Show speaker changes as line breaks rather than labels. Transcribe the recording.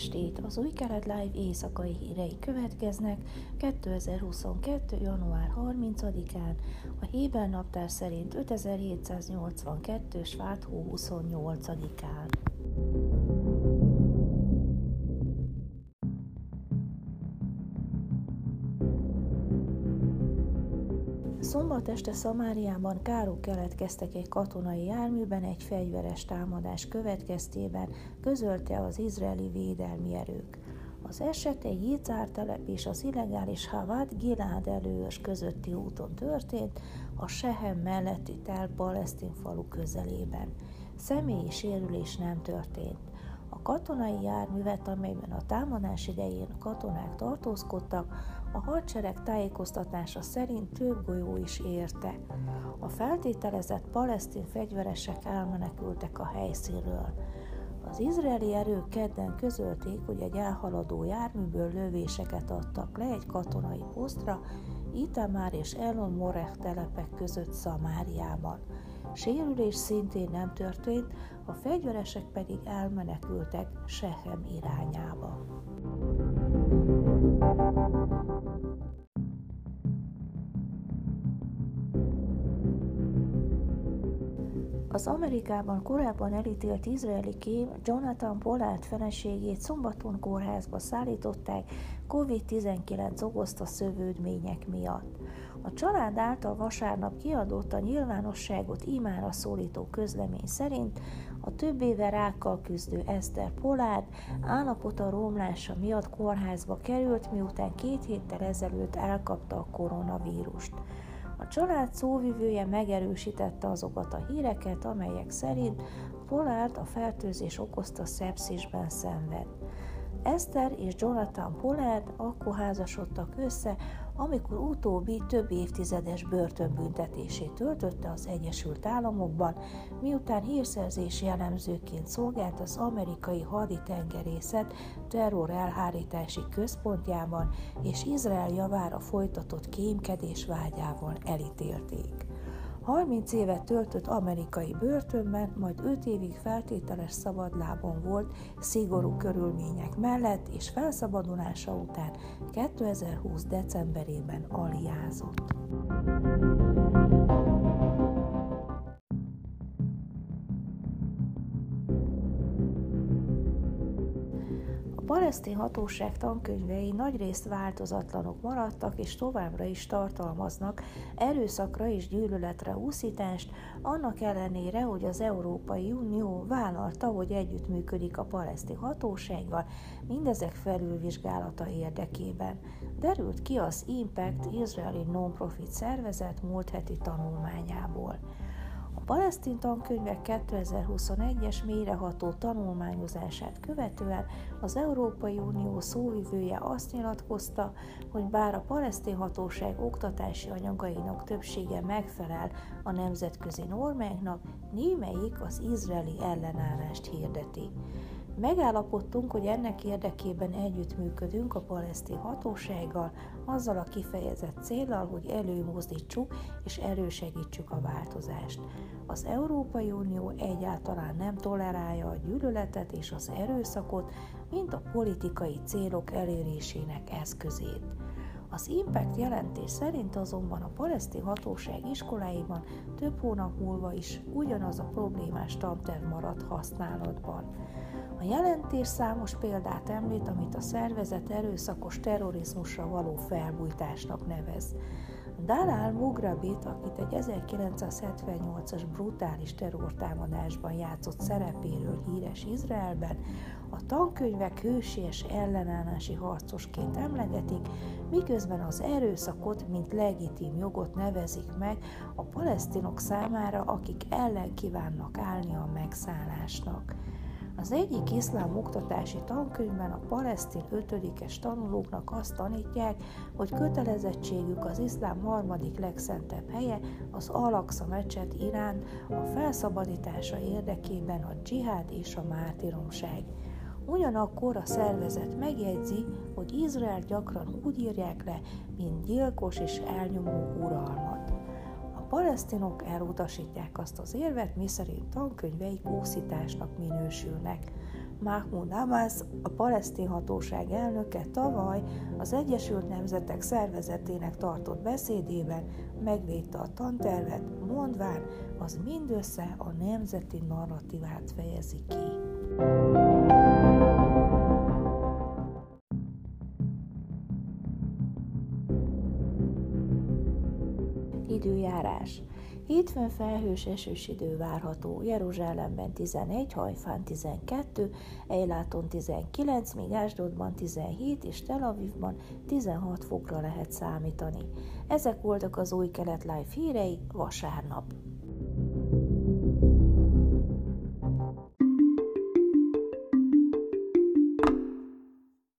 estét! Az új kelet live éjszakai hírei következnek 2022. január 30-án, a Héber naptár szerint 5782. svát hó 28-án. Szombat este Szamáriában károk keletkeztek egy katonai járműben egy fegyveres támadás következtében, közölte az izraeli védelmi erők. Az eset egy Jicártelep és az illegális Havad Gilád előös közötti úton történt, a Sehem melletti Tel palesztin falu közelében. Személyi sérülés nem történt. A katonai járművet, amelyben a támadás idején katonák tartózkodtak, a hadsereg tájékoztatása szerint több golyó is érte. A feltételezett palesztin fegyveresek elmenekültek a helyszínről. Az izraeli erők kedden közölték, hogy egy elhaladó járműből lövéseket adtak le egy katonai posztra Itamár és Elon Morech telepek között Szamáriában. Sérülés szintén nem történt, a fegyveresek pedig elmenekültek Sehem irányába. Az Amerikában korábban elítélt izraeli kém Jonathan Pollard feleségét szombaton kórházba szállították COVID-19 okozta szövődmények miatt. A család által vasárnap kiadott a nyilvánosságot imára szólító közlemény szerint a több éve rákkal küzdő Eszter Pollard állapota romlása miatt kórházba került, miután két héttel ezelőtt elkapta a koronavírust. A család szóvivője megerősítette azokat a híreket, amelyek szerint Pollard a fertőzés okozta szepszisben szenved. Eszter és Jonathan Pollard akkor házasodtak össze, amikor utóbbi több évtizedes börtönbüntetését töltötte az Egyesült Államokban, miután hírszerzési jellemzőként szolgált az amerikai haditengerészet terror elhárítási központjában és Izrael javára folytatott kémkedés vágyával elítélték. 30 évet töltött amerikai börtönben, majd 5 évig feltételes szabadlábon volt szigorú körülmények mellett, és felszabadulása után 2020. decemberében aliázott. Palesztin hatóság tankönyvei nagyrészt változatlanok maradtak, és továbbra is tartalmaznak erőszakra és gyűlöletre úszítást, annak ellenére, hogy az Európai Unió vállalta, hogy együttműködik a palesztin hatósággal mindezek felülvizsgálata érdekében. Derült ki az Impact izraeli non-profit szervezet múlt heti tanulmányából. A palesztin tankönyvek 2021-es mélyreható tanulmányozását követően az Európai Unió szóvivője azt nyilatkozta, hogy bár a palesztin hatóság oktatási anyagainak többsége megfelel a nemzetközi normáknak, némelyik az izraeli ellenállást hirdeti. Megállapodtunk, hogy ennek érdekében együttműködünk a palesztin hatósággal, azzal a kifejezett célral, hogy előmozdítsuk és erősegítsük a változást. Az Európai Unió egyáltalán nem tolerálja a gyűlöletet és az erőszakot, mint a politikai célok elérésének eszközét. Az Impact jelentés szerint azonban a palesztin hatóság iskoláiban több hónap múlva is ugyanaz a problémás tanterv marad használatban. A jelentés számos példát említ, amit a szervezet erőszakos terrorizmusra való felbújtásnak nevez. Dalal Mugrabit, akit egy 1978-as brutális terrortámadásban játszott szerepéről híres Izraelben, a tankönyvek hősies ellenállási harcosként emlegetik, miközben az erőszakot, mint legitim jogot nevezik meg a palesztinok számára, akik ellen kívánnak állni a megszállásnak. Az egyik iszlám oktatási tankönyvben a palesztin ötödikes tanulóknak azt tanítják, hogy kötelezettségük az iszlám harmadik legszentebb helye, az Al-Aqsa mecset Irán a felszabadítása érdekében a dzsihád és a mártiromság. Ugyanakkor a szervezet megjegyzi, hogy Izrael gyakran úgy írják le, mint gyilkos és elnyomó uralmat palesztinok elutasítják azt az érvet, miszerint tankönyveik úszításnak minősülnek. Mahmoud Abbas, a palesztin hatóság elnöke tavaly az Egyesült Nemzetek Szervezetének tartott beszédében megvédte a tantervet, mondván, az mindössze a nemzeti narratívát fejezi ki. Időjárás Hétfőn felhős esős idő várható, Jeruzsálemben 11, Hajfán 12, Ejláton 19, míg Ásdodban 17 és Tel Avivban 16 fokra lehet számítani. Ezek voltak az új kelet live hírei vasárnap.